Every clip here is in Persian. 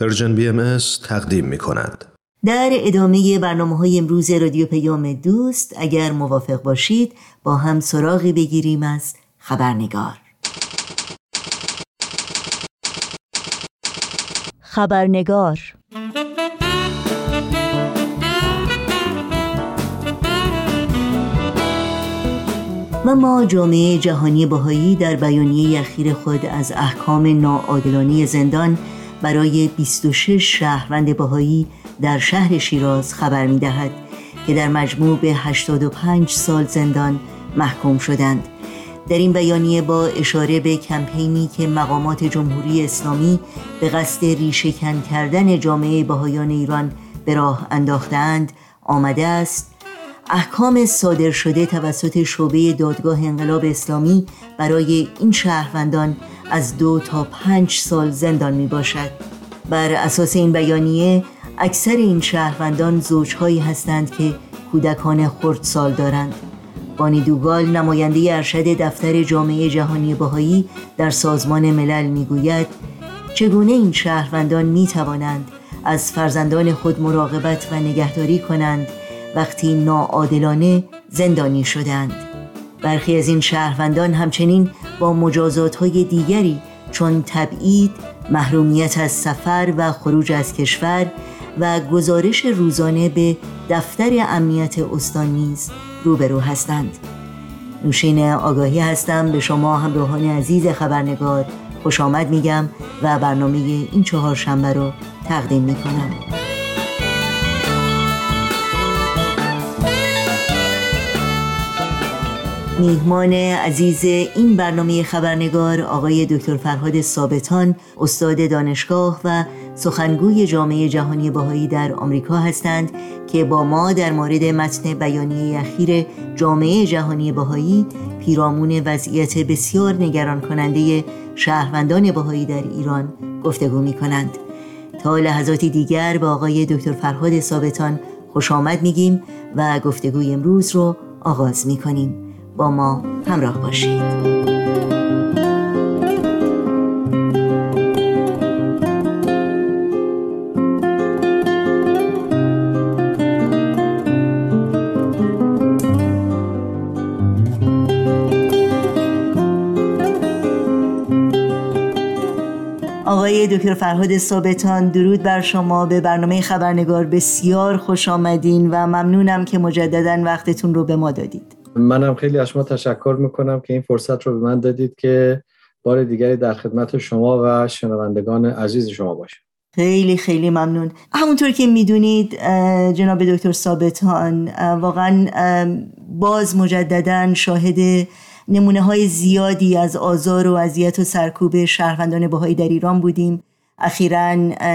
Persian BMS تقدیم می کند. در ادامه برنامه های امروز رادیو پیام دوست اگر موافق باشید با هم سراغی بگیریم از خبرنگار خبرنگار و ما جامعه جهانی بهایی در بیانیه اخیر خود از احکام ناعادلانه زندان برای 26 شهروند بهایی در شهر شیراز خبر می دهد که در مجموع به 85 سال زندان محکوم شدند. در این بیانیه با اشاره به کمپینی که مقامات جمهوری اسلامی به قصد ریشهکن کردن جامعه بهایان ایران به راه انداختند آمده است احکام صادر شده توسط شعبه دادگاه انقلاب اسلامی برای این شهروندان از دو تا پنج سال زندان می باشد بر اساس این بیانیه اکثر این شهروندان زوجهایی هستند که کودکان خردسال دارند. بانی دوگال نماینده ارشد دفتر جامعه جهانی بهایی در سازمان ملل می‌گوید چگونه این شهروندان می توانند از فرزندان خود مراقبت و نگهداری کنند؟ وقتی ناعادلانه زندانی شدند. برخی از این شهروندان همچنین با مجازات های دیگری چون تبعید، محرومیت از سفر و خروج از کشور و گزارش روزانه به دفتر امنیت استان نیز روبرو هستند. نوشین آگاهی هستم به شما همراهان عزیز خبرنگار خوش آمد میگم و برنامه این چهار شنبه رو تقدیم می‌کنم. میهمان عزیز این برنامه خبرنگار آقای دکتر فرهاد ثابتان استاد دانشگاه و سخنگوی جامعه جهانی بهایی در آمریکا هستند که با ما در مورد متن بیانیه اخیر جامعه جهانی بهایی پیرامون وضعیت بسیار نگران کننده شهروندان بهایی در ایران گفتگو می کنند تا لحظاتی دیگر با آقای دکتر فرهاد ثابتان خوش آمد میگیم و گفتگوی امروز رو آغاز می کنیم با ما همراه باشید. آقای دکتر فرهاد ثابتان درود بر شما. به برنامه خبرنگار بسیار خوش آمدین و ممنونم که مجددا وقتتون رو به ما دادید. منم خیلی از شما تشکر می‌کنم که این فرصت رو به من دادید که بار دیگری در خدمت شما و شنوندگان عزیز شما باشم. خیلی خیلی ممنون. همونطور که می‌دونید جناب دکتر ثابتان واقعا باز مجددا شاهد نمونه های زیادی از آزار و اذیت و سرکوب شهروندان بهایی در ایران بودیم. اخیرا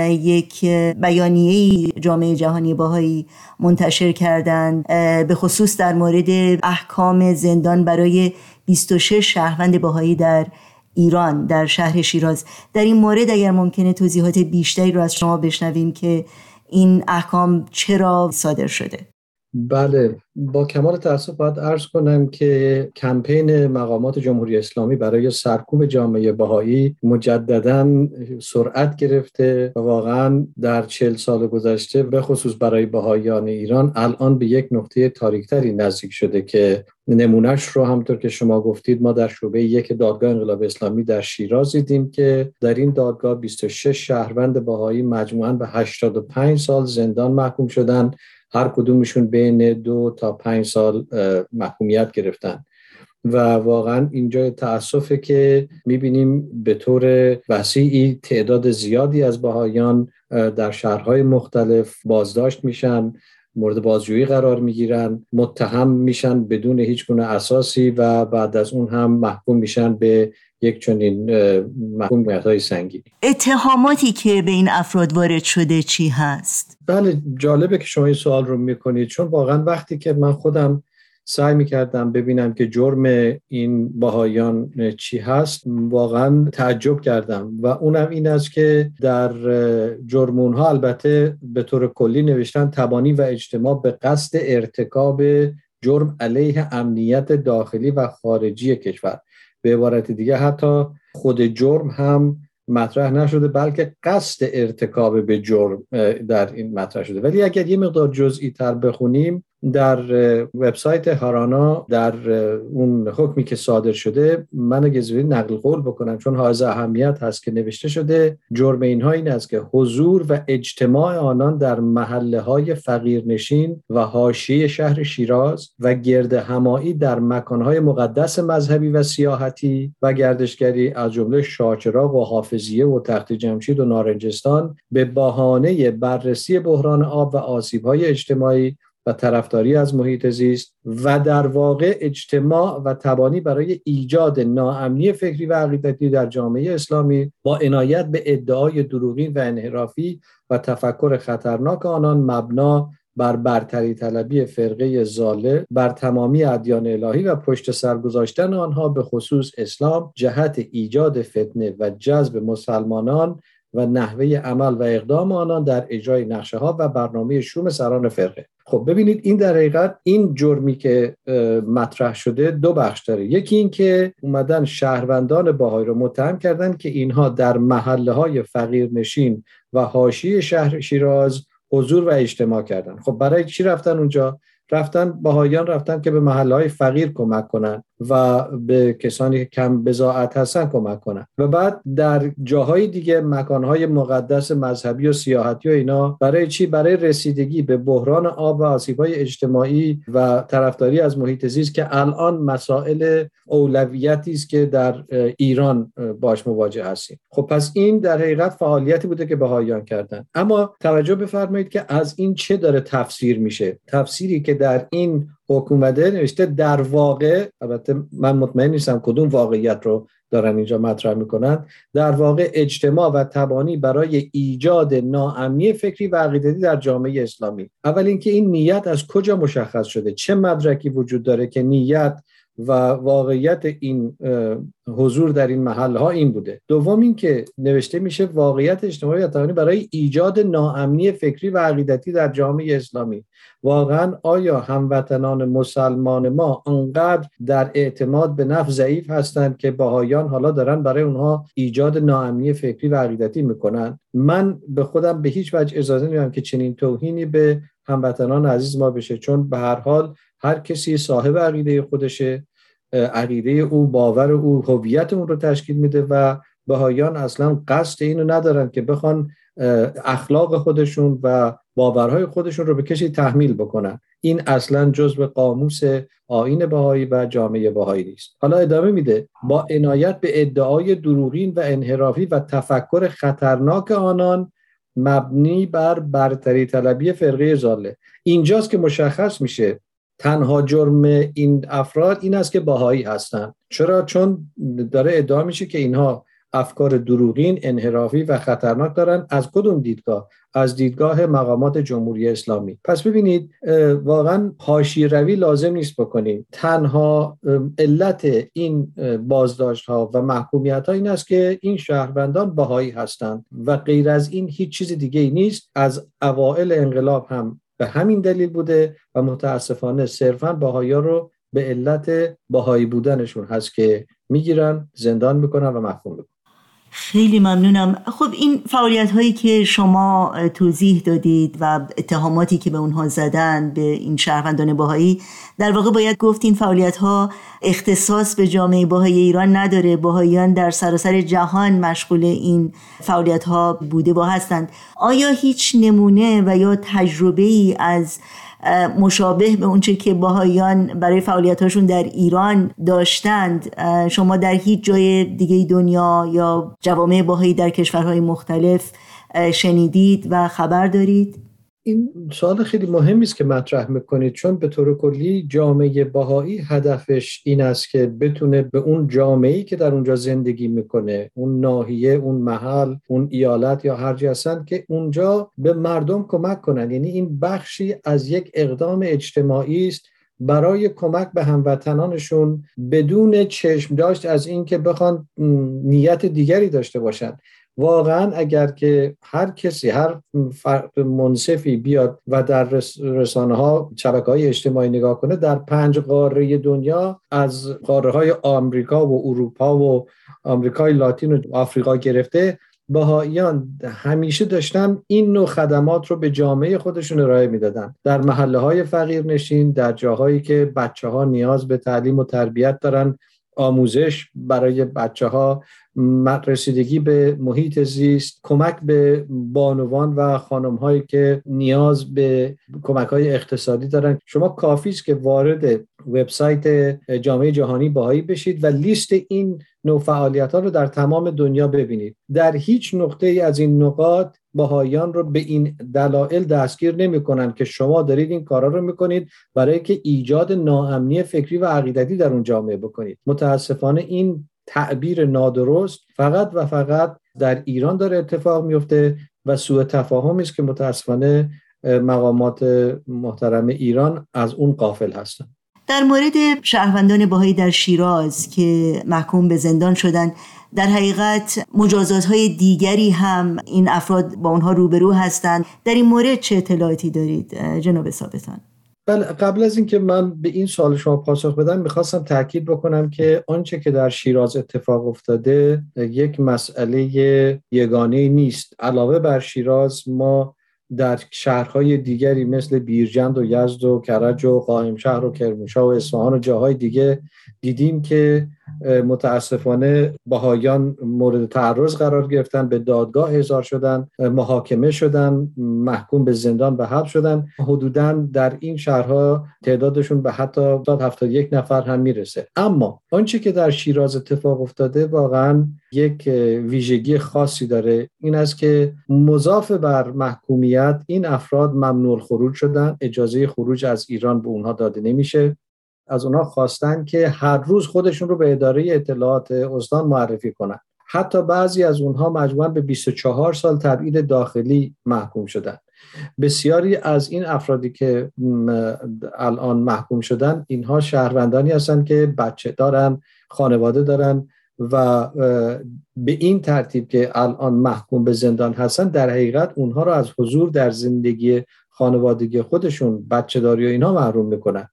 یک بیانیه جامعه جهانی باهایی منتشر کردند به خصوص در مورد احکام زندان برای 26 شهروند باهایی در ایران در شهر شیراز. در این مورد اگر ممکنه توضیحات بیشتری رو از شما بشنویم که این احکام چرا صادر شده؟ بله. با کمال تاسف باید ارز کنم که کمپین مقامات جمهوری اسلامی برای سرکوب جامعه بهایی مجددا سرعت گرفته و واقعا در چل سال گذشته به خصوص برای بهاییان ایران الان به یک نقطه تاریکتری نزدیک شده که نمونهش رو همطور که شما گفتید ما در شعبه یک دادگاه انقلاب اسلامی در شیراز دیدیم که در این دادگاه 26 شهروند بهایی مجموعاً به 85 سال زندان محکوم شدند هر کدومشون بین دو تا پنج سال محکومیت گرفتن. و واقعا اینجا تاسفه که می‌بینیم به طور وسیعی تعداد زیادی از بهایان در شهرهای مختلف بازداشت میشن مورد بازجویی قرار می‌گیرن متهم میشن بدون هیچ گونه اساسی و بعد از اون هم محکوم میشن به یک چنین محکومیت های سنگین اتهاماتی که به این افراد وارد شده چی هست؟ بله جالبه که شما این سوال رو می‌کنید. چون واقعا وقتی که من خودم سعی می‌کردم ببینم که جرم این باهایان چی هست واقعا تعجب کردم. و اونم این است که در جرمون ها البته به طور کلی نوشتن تبانی و اجتماع به قصد ارتکاب جرم علیه امنیت داخلی و خارجی کشور. به عبارت دیگه حتی خود جرم هم مطرح نشده بلکه قصد ارتکاب به جرم در این مطرح شده. ولی اگر یه مقدار جزئی تر بخونیم در وبسایت هارانا در اون حکمی که صادر شده من اگه نقل قول بکنم چون حائز اهمیت هست که نوشته شده. جرم اینها این است که حضور و اجتماع آنان در محله های فقیرنشین و حاشیه شهر شیراز و گرد همایی در مکانهای مقدس مذهبی و سیاحتی و گردشگری از جمله شاچراغ و حافظیه و تخت جمشید و نارنجستان به بهانه بررسی بحران آب و آسیب‌های اجتماعی و طرفداری از محیط زیست و در واقع اجتماع و تبانی برای ایجاد ناامنی فکری و عقیدتی در جامعه اسلامی با عنایت به ادعای دروغین و انحرافی و تفکر خطرناک آنان مبنا بر برتری طلبی فرقه زاله بر تمامی ادیان الهی و پشت سر گذاشتن آنها به خصوص اسلام جهت ایجاد فتنه و جذب مسلمانان و نحوه عمل و اقدام آنان در اجرای نقشه ها و برنامه شوم سران فرقه. خب ببینید این در حقیقت این جرمی که مطرح شده دو بخش داره. یکی این که اومدن شهروندان باهایی رو متهم کردن که اینها در محله های فقیر نشین و حاشیه شهر شیراز حضور و اجتماع کردن. خب برای چی رفتن اونجا؟ رفتن باهایان رفتن که به محله های فقیر کمک کنن و به کسانی که کم بزاعت هستن کمک کنن. و بعد در جاهای دیگه مکانهای مقدس مذهبی و سیاحتی و اینا برای چی؟ برای رسیدگی به بحران آب و آسیبهای اجتماعی و طرفداری از محیط زیست که الان مسائل اولویتی است که در ایران باش مواجه هستیم. خب پس این در حقیقت فعالیتی بوده که بهاییان کردن. اما توجه بفرمایید که از این چه داره تفسیر میشه؟ تفسیری که در این حکومته نوشته در واقع البته من مطمئن نیستم کدوم واقعیت رو دارن اینجا مطرح می‌کنن در واقع اجتماع و تبانی برای ایجاد ناامنی فکری و عقیدتی در جامعه اسلامی. اول اینکه این نیت از کجا مشخص شده؟ چه مدرکی وجود داره که نیت و واقعیت این حضور در این محل ها این بوده. دوم اینکه نوشته میشه واقعیت اجتماعی و برای ایجاد ناامنی فکری و عقیدتی در جامعه اسلامی. واقعا آیا هموطنان مسلمان ما انقدر در اعتماد به نفس ضعیف هستند که باهایان حالا دارن برای اونها ایجاد ناامنی فکری و عقیدتی می‌کنن؟ من به خودم به هیچ وجه اجازه نمیدم که چنین توهینی به هموطنان عزیز ما بشه. چون به هر حال هر کسی صاحب عقیده خودشه عقیده او باور او هویت اون رو تشکیل میده و بهایان اصلا قصد اینو ندارن که بخوان اخلاق خودشون و باورهای خودشون رو به کسی تحمیل بکنن. این اصلا جزء قاموس آین بهایی و جامعه بهایی نیست. حالا ادامه میده. با عنایت به ادعای دروغین و انحرافی و تفکر خطرناک آنان مبنی بر برتری طلبی فرقه زاله. اینجاست که مشخص میشه تنها جرم این افراد این است که باهایی هستند چرا؟ چون داره ادعا میشه که اینها افکار دروغین انحرافی و خطرناک دارن از کدوم دیدگاه؟ از دیدگاه مقامات جمهوری اسلامی. پس ببینید واقعا پاشی روی لازم نیست بکنیم. تنها علت این بازداشت ها و محکومیت ها این است که این شهروندان باهایی هستند و غیر از این هیچ چیز دیگه ای نیست. از اوائل انقلاب هم به همین دلیل بوده و متاسفانه صرفا باهایا رو به علت باهایی بودنشون هست که می‌گیرن زندان می‌کنن و محکوم می‌کنن. خیلی ممنونم. خب این فعالیت هایی که شما توضیح دادید و اتهاماتی که به اونها زدن به این شهروندان باهایی در واقع باید گفت این فعالیت ها اختصاص به جامعه باهایی ایران نداره. باهاییان در سراسر جهان مشغول این فعالیت ها بوده و هستند. آیا هیچ نمونه و یا تجربه ای از مشابه به اونچه که باهایان برای فعالیتاشون در ایران داشتند شما در هیچ جای دیگه دنیا یا جوامع باهایی در کشورهای مختلف شنیدید و خبر دارید؟ این سوال خیلی مهمی است که مطرح می‌کنید چون به طور کلی جامعه باهایی هدفش این است که بتونه به اون جامعه‌ای که در اونجا زندگی می‌کنه اون ناحیه اون محل اون ایالت یا هر هستن که اونجا به مردم کمک کنن. یعنی این بخشی از یک اقدام اجتماعی است برای کمک به هموطنانشون بدون چشم داشت از اینکه بخوان نیت دیگری داشته باشند واقعا اگر که هر کسی هر منصفی بیاد و در رسانه ها شبکه های اجتماعی نگاه کنه در پنج قاره دنیا از قاره های آمریکا و اروپا و آمریکای لاتین و آفریقا گرفته بهاییان همیشه داشتن این نوع خدمات رو به جامعه خودشون ارائه می‌دادن. در محله های فقیر نشین در جاهایی که بچه ها نیاز به تعلیم و تربیت دارن آموزش برای بچه ها رسیدگی به محیط زیست کمک به بانوان و خانم هایی که نیاز به کمک های اقتصادی دارن. شما کافی است که وارد وبسایت جامعه جهانی باهایی بشید و لیست این نوع فعالیت ها رو در تمام دنیا ببینید. در هیچ نقطه ای از این نقاط باهایان رو به این دلایل دستگیر نمی کنند که شما دارید این کارا رو می‌کنید برای که ایجاد ناامنی فکری و عقیدتی در اون جامعه بکنید. متاسفانه این تعبیر نادرست فقط و فقط در ایران داره اتفاق میفته و سوء تفاهمی است که متاسفانه مقامات محترم ایران از اون قافل هستند در مورد شهروندان باهایی در شیراز که محکوم به زندان شدند در حقیقت مجازات های دیگری هم این افراد با اونها روبرو هستند. در این مورد چه اطلاعاتی دارید جناب ثابتان؟ بله قبل از اینکه من به این سوال شما پاسخ بدم می‌خواستم تاکید بکنم که آنچه که در شیراز اتفاق افتاده یک مسئله یگانه نیست. علاوه بر شیراز ما در شهرهای دیگری مثل بیرجند و یزد و کرج و قائم شهر و کرمانشاه و اصفهان و جاهای دیگه دیدیم که متاسفانه بهایان مورد تعرض قرار گرفتن به دادگاه احضار شدن محاکمه شدن محکوم به زندان به حبس شدن. حدودا در این شهرها تعدادشون به حتی 71 نفر هم می‌رسه. اما آنچه که در شیراز اتفاق افتاده واقعا یک ویژگی خاصی داره. این است که مضاف بر محکومیت این افراد ممنوع خروج شدن. اجازه خروج از ایران به اونها داده نمیشه. از اونها خواستن که هر روز خودشون رو به اداره اطلاعات استان معرفی کنن. حتی بعضی از اونها مجموعا به 24 سال تبعید داخلی محکوم شدن. بسیاری از این افرادی که الان محکوم شدن اینها شهروندانی هستند که بچه دارن خانواده دارن و به این ترتیب که الان محکوم به زندان هستن در حقیقت اونها را از حضور در زندگی خانوادگی خودشون بچه داری و اینها محروم می‌کنن.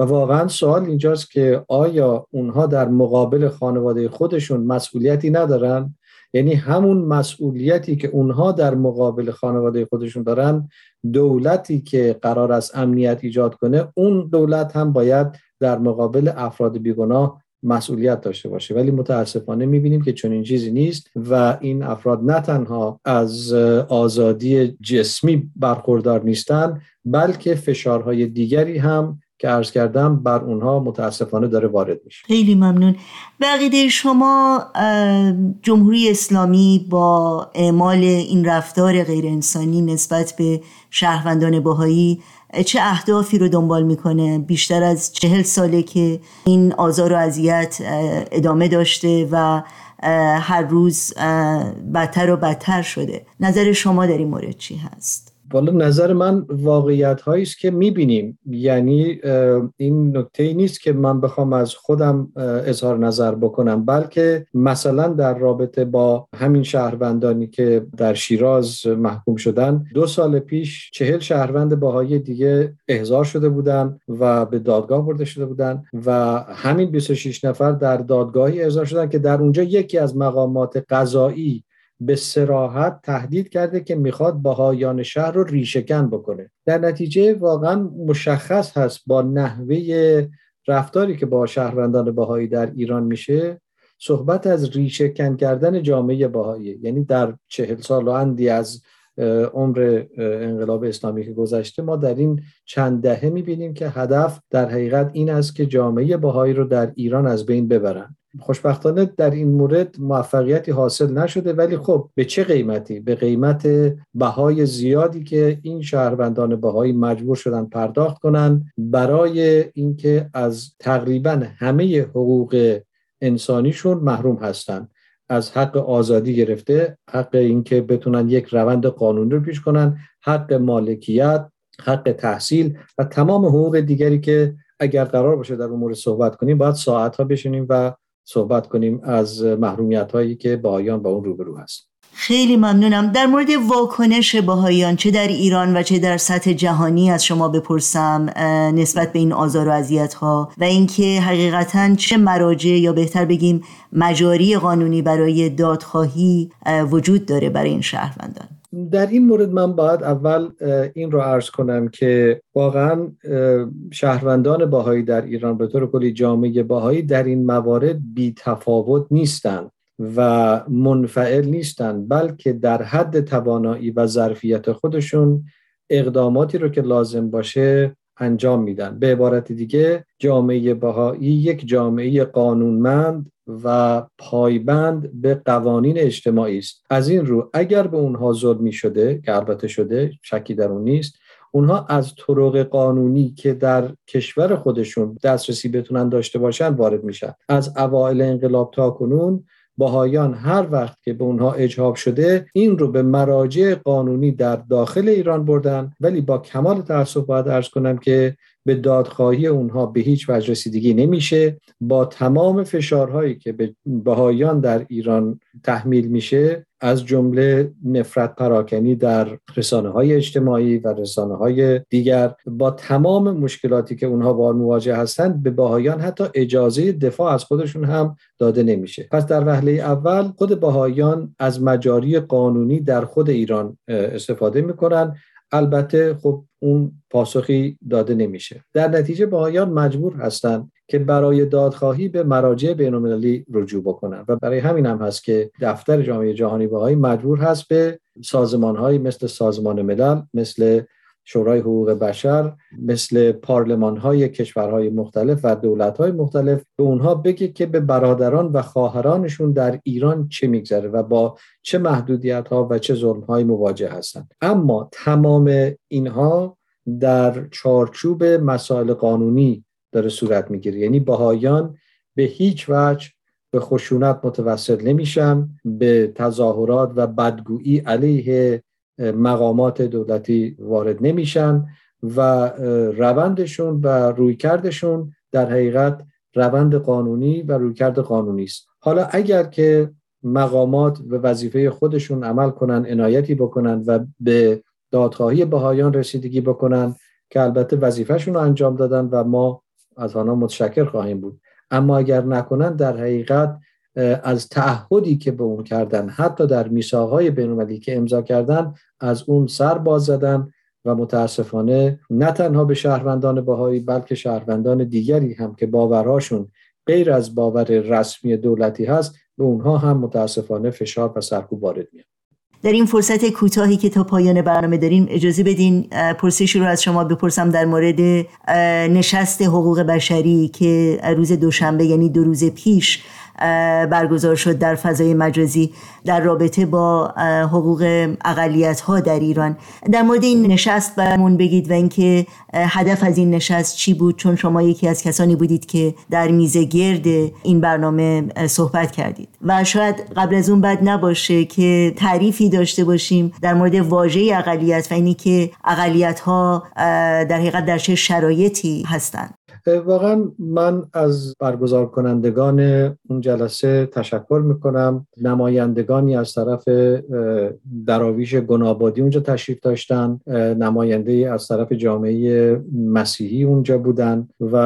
و واقعا سوال اینجاست که آیا اونها در مقابل خانواده خودشون مسئولیتی ندارن؟ یعنی همون مسئولیتی که اونها در مقابل خانواده خودشون دارن دولتی که قرار است امنیت ایجاد کنه اون دولت هم باید در مقابل افراد بیگناه مسئولیت داشته باشه. ولی متاسفانه می‌بینیم که چنین چیزی نیست و این افراد نه تنها از آزادی جسمی برخوردار نیستند بلکه فشارهای دیگری هم که عرض کردم بر اونها متاسفانه داره وارد میشه. خیلی ممنون. بقیده شما جمهوری اسلامی با اعمال این رفتار غیر انسانی نسبت به شهروندان باهایی چه اهدافی رو دنبال می‌کنه؟ بیشتر از چهل ساله که این آزار و اذیت ادامه داشته و هر روز بدتر و بدتر شده. نظر شما در این مورد چی هست؟ والا نظر من واقعیت هایی است که می‌بینیم. یعنی این نکته ای نیست که من بخوام از خودم اظهار نظر بکنم. بلکه مثلا در رابطه با همین شهروندانی که در شیراز محکوم شدن دو سال پیش چهل شهروند باهای دیگه احضار شده بودن و به دادگاه برده شده بودن و همین 26 نفر در دادگاهی احضار شدن که در اونجا یکی از مقامات قضایی به سراحت تهدید کرده که می‌خواد بهایان شهر رو ریشهکن بکنه. در نتیجه واقعا مشخص هست با نحوه رفتاری که با شهروندان بهایی در ایران میشه صحبت از ریشهکن کردن جامعه بهایی یعنی در چهل سال و اندی از عمر انقلاب اسلامی که گذشته ما در این چند دهه می‌بینیم که هدف در حقیقت این است که جامعه بهایی رو در ایران از بین ببرن. خوشبختانه در این مورد موفقیتی حاصل نشده ولی خب به چه قیمتی؟ به قیمت بهای زیادی که این شهروندان بهایی مجبور شدن پرداخت کنند برای اینکه از تقریبا همه حقوق انسانیشون محروم هستند از حق آزادی گرفته حق اینکه بتونن یک روند قانونی رو پیش کنن حق مالکیت حق تحصیل و تمام حقوق دیگری که اگر قرار باشه در امور صحبت کنیم باید ساعت ها بشینیم و صحبت کنیم از محرومیت هایی که بایان با اون روبرو هست. خیلی ممنونم. در مورد واکنش باهایان چه در ایران و چه در سطح جهانی از شما بپرسم نسبت به این آزار و اذیت ها و اینکه حقیقتا چه مراجع یا بهتر بگیم مجاری قانونی برای دادخواهی وجود داره برای این شهروندان. در این مورد من باید اول این رو عرض کنم که واقعا شهروندان باهایی در ایران به طور کلی جامعه باهایی در این موارد بی تفاوت نیستند و منفعل نیستند بلکه در حد توانایی و ظرفیت خودشون اقداماتی رو که لازم باشه انجام میدن. به عبارت دیگه جامعه بهایی یک جامعه قانونمند و پایبند به قوانین اجتماعی است. از این رو اگر به اونها ظلمی شده که البته شده شکی در اون نیست اونها از طرق قانونی که در کشور خودشون دسترسی بتونن داشته باشن وارد میشن. از اوایل انقلاب تا کنون باهایان هر وقت که به اونها اجهاب شده این رو به مراجع قانونی در داخل ایران بردن. ولی با کمال تاسف باید ارز کنم که به دادخواهی اونها به هیچ وجه رسیدگی نمیشه. با تمام فشارهایی که به بهایان در ایران تحمیل میشه از جمله نفرت پراکنی در رسانه های اجتماعی و رسانه های دیگر با تمام مشکلاتی که اونها با مواجه هستند به باهایان حتی اجازه دفاع از خودشون هم داده نمیشه. پس در وهله اول خود باهایان از مجاری قانونی در خود ایران استفاده می‌کنن. البته خب اون پاسخی داده نمیشه. در نتیجه باهایان مجبور هستند که برای دادخواهی به مراجع بینالمللی رجوع بکنن و برای همین هم هست که دفتر جامعه جهانی باهایی مجبور هست به سازمان مثل سازمان ملل مثل شورای حقوق بشر مثل پارلمان های کشورهای مختلف و دولت های مختلف به اونها بگه که به برادران و خواهرانشون در ایران چه میگذره و با چه محدودیت ها و چه ظلم های مواجه هستند. اما تمام اینها در چارچوب مسائل قانونی داره صورت می‌گیره. یعنی بهایان به هیچ وجه به خشونت متوسل نمیشن به تظاهرات و بدگویی علیه مقامات دولتی وارد نمیشن و روندشون و رویکردشون در حقیقت روند قانونی و رویکرد قانونی است. حالا اگر که مقامات به وظیفه خودشون عمل کنن عنایتی بکنن و به دادخواهی بهایان رسیدگی بکنن که البته وظیفهشون رو انجام دادن و ما از آنها متشکر خواهیم بود. اما اگر نکنن در حقیقت از تعهدی که به اون کردن حتی در میثاقهای بینالمللی که امضا کردن از اون سر باز زدن و متاسفانه نه تنها به شهروندان بهایی بلکه شهروندان دیگری هم که باورهاشون غیر از باور رسمی دولتی هست به اونها هم متاسفانه فشار و سرکوب وارد میاد در این فرصت کوتاهی که تا پایان برنامه داریم اجازه بدین پرسشی رو از شما بپرسم در مورد نشست حقوق بشری که روز دوشنبه یعنی دو روز پیش برگزار شد در فضای مجازی در رابطه با حقوق اقلیت ها در ایران. در مورد این نشست برمون بگید و اینکه هدف از این نشست چی بود؟ چون شما یکی از کسانی بودید که در میزه گرد این برنامه صحبت کردید. و شاید قبل از اون بد نباشه که تعریفی داشته باشیم در مورد واژه اقلیت و اینی که اقلیت ها در حقیقت در چه شرایطی هستند. واقعا من از برگزار کنندگان اون جلسه تشکر می‌کنم. نمایندگانی از طرف دراویش گنابادی اونجا تشریف داشتن. نماینده از طرف جامعه مسیحی اونجا بودن و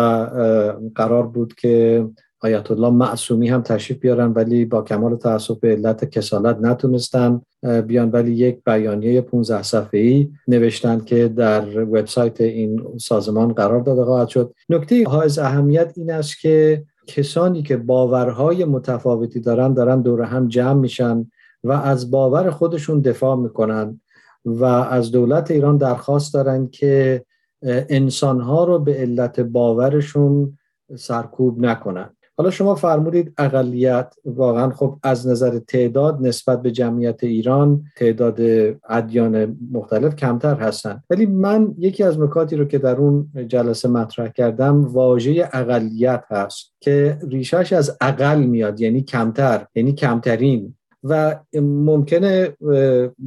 قرار بود که آیت الله معصومی هم تشریف بیارن ولی با کمال تاسف به علت کسالت نتونستن بیان. ولی یک بیانیه 15 صفحه‌ای نوشتن که در وبسایت این سازمان قرار داده خواهد شد. نکته حائز اهمیت این است که کسانی که باورهای متفاوتی دارن دارن دور هم جمع میشن و از باور خودشون دفاع می‌کنن و از دولت ایران درخواست دارن که انسانها رو به علت باورشون سرکوب نکنن. حالا شما فرمودید اقلیت واقعا خب از نظر تعداد نسبت به جمعیت ایران تعداد ادیان مختلف کمتر هستند ولی من یکی از نکاتی رو که در اون جلسه مطرح کردم واژه اقلیت هست که ریشش از اقل میاد یعنی کمتر یعنی کمترین. و ممکنه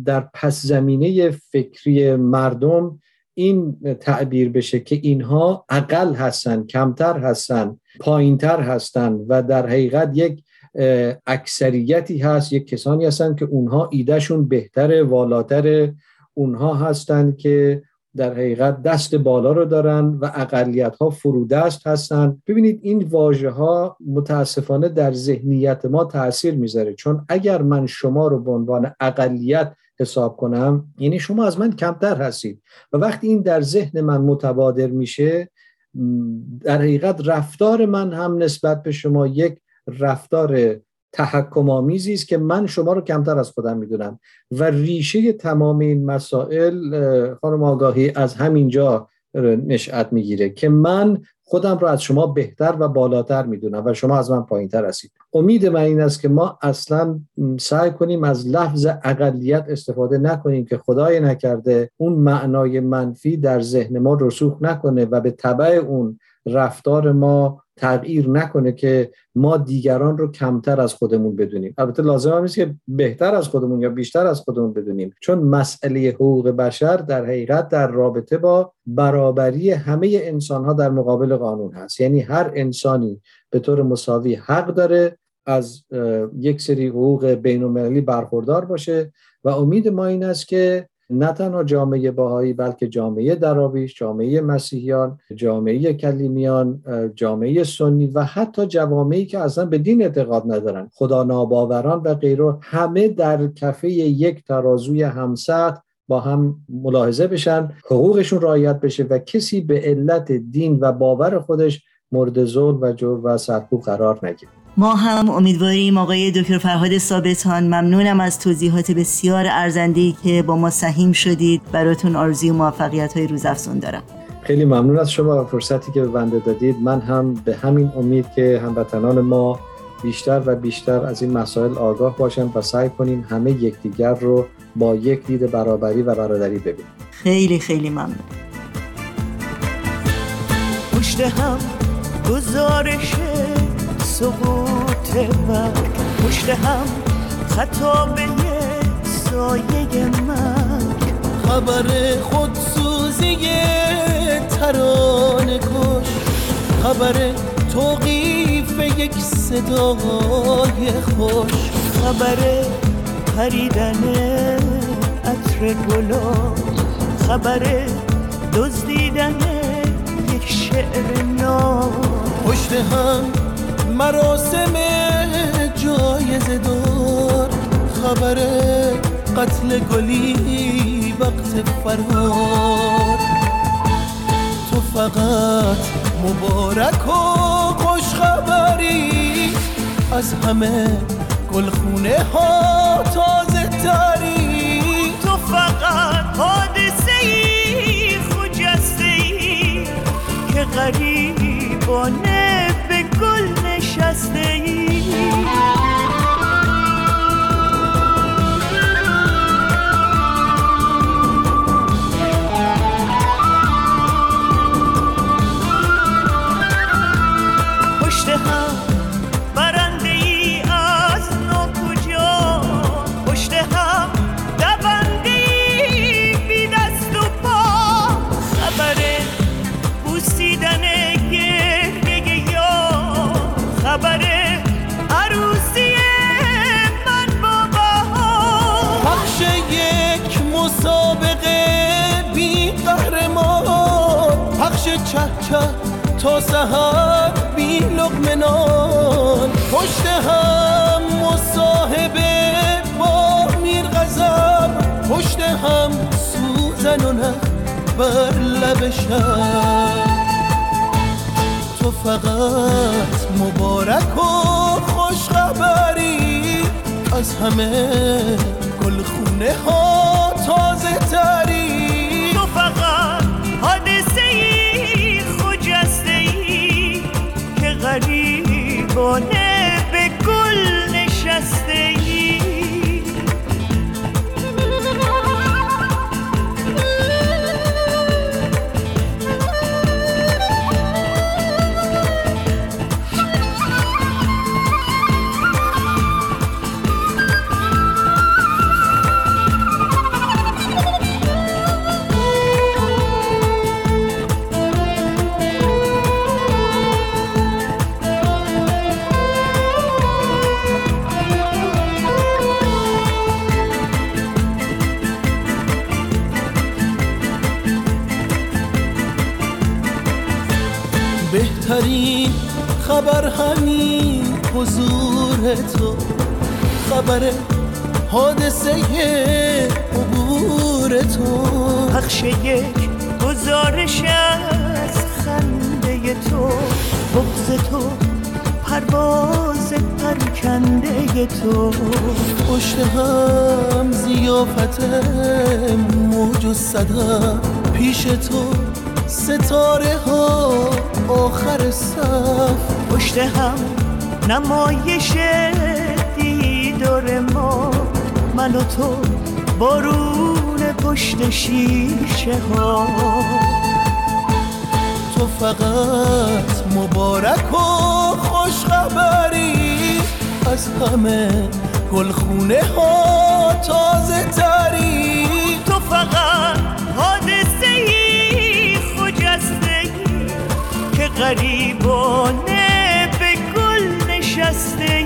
در پس زمینه فکری مردم این تعبیر بشه که اینها اقل هستن کمتر هستن پایینتر هستن و در حقیقت یک اکثریتی هست یک کسانی هستند که اونها ایدهشون بهتر والاتر اونها هستند که در حقیقت دست بالا رو دارن و اقلیت ها فرودست هستن. ببینید این واژه ها متاسفانه در ذهنیت ما تاثیر می‌ذاره. چون اگر من شما رو به عنوان اقلیت حساب کنم. یعنی شما از من کمتر هستید. و وقتی این در ذهن من متبادر میشه در حقیقت رفتار من هم نسبت به شما یک رفتار تحکم آمیزی است که من شما رو کمتر از خودم می‌دونم. و ریشه تمام این مسائل خانم آگاهی از همینجا نشأت می‌گیره که من خودم رو از شما بهتر و بالاتر می‌دونم و شما از من پایینتر هستید. امید من این است که ما اصلا سعی کنیم از لفظ اقلیت استفاده نکنیم که خدای نکرده اون معنای منفی در ذهن ما رسوخ نکنه و به طبع اون رفتار ما تغییر نکنه که ما دیگران رو کمتر از خودمون بدونیم. البته لازم هم نیست که بهتر از خودمون یا بیشتر از خودمون بدونیم. چون مسئله حقوق بشر در حقیقت در رابطه با برابری همه انسان ها در مقابل قانون هست. یعنی هر انسانی به طور مساوی حق داره از یک سری حقوق بین برخوردار باشه و امید ما این است که نه تنها جامعه باهایی بلکه جامعه دراویش جامعه مسیحیان جامعه کلیمیان جامعه سنی و حتی جوامعی که اصلا به دین اعتقاد ندارن خدا ناباوران و غیره همه در کفه یک ترازوی همسط با هم ملاحظه بشن حقوقشون رعایت بشه و کسی به علت دین و باور خودش مورد ظلم و جور و سرکوب قرار نگیره. ما هم امیدواریم آقای دکتر فرهاد ثابتان ممنونم از توضیحات بسیار ارزنده‌ای که با ما سهیم شدید. براتون آرزوی و موفقیت های روزافزون دارم. خیلی ممنون از شما و فرصتی که به بنده دادید. من هم به همین امید که هموطنان ما بیشتر و بیشتر از این مسائل آگاه باشن و سعی کنیم همه یکدیگر رو با یک دید برابری و برادری ببینیم. خیلی خیلی ممنون. پشت هم گزارشه سقوط وقت پشت هم خطابه سایه من. خبر خودسوزی ترانه کش. خبر توقیف یک صدای خوش. خبر پریدن عطر گلا خبر دزدیدن یک شعر نام پشت هم مراسم جایزه دار. خبر قتل گلی وقت فرار تو فقط مبارک و خوش خبری از همه گلخونه ها تازه تری. پخش چه چه تا سهر بی لقمنان. پشت هم مصاحبه با میر غزب پشت هم سوزن و نه بر لب شب. تو فقط مبارک و خوش خبری از همه گلخونه ها تازه تری که تو خبر حادثه عبور تو. پخش یک گزارش از خنده تو. بغز تو پرواز پرکنده تو. پشت هم زیافت موج و صدا. پیش تو ستاره ها آخر صف. پشت هم نمایش دیدار ما. من و تو بارون پشت شیشه ها. تو فقط مبارک و خوش خبری از همه گلخونه ها تازه تری. تو فقط حادثه ای خجسته که غریبانه شکسته